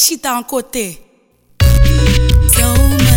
chita an kote. So much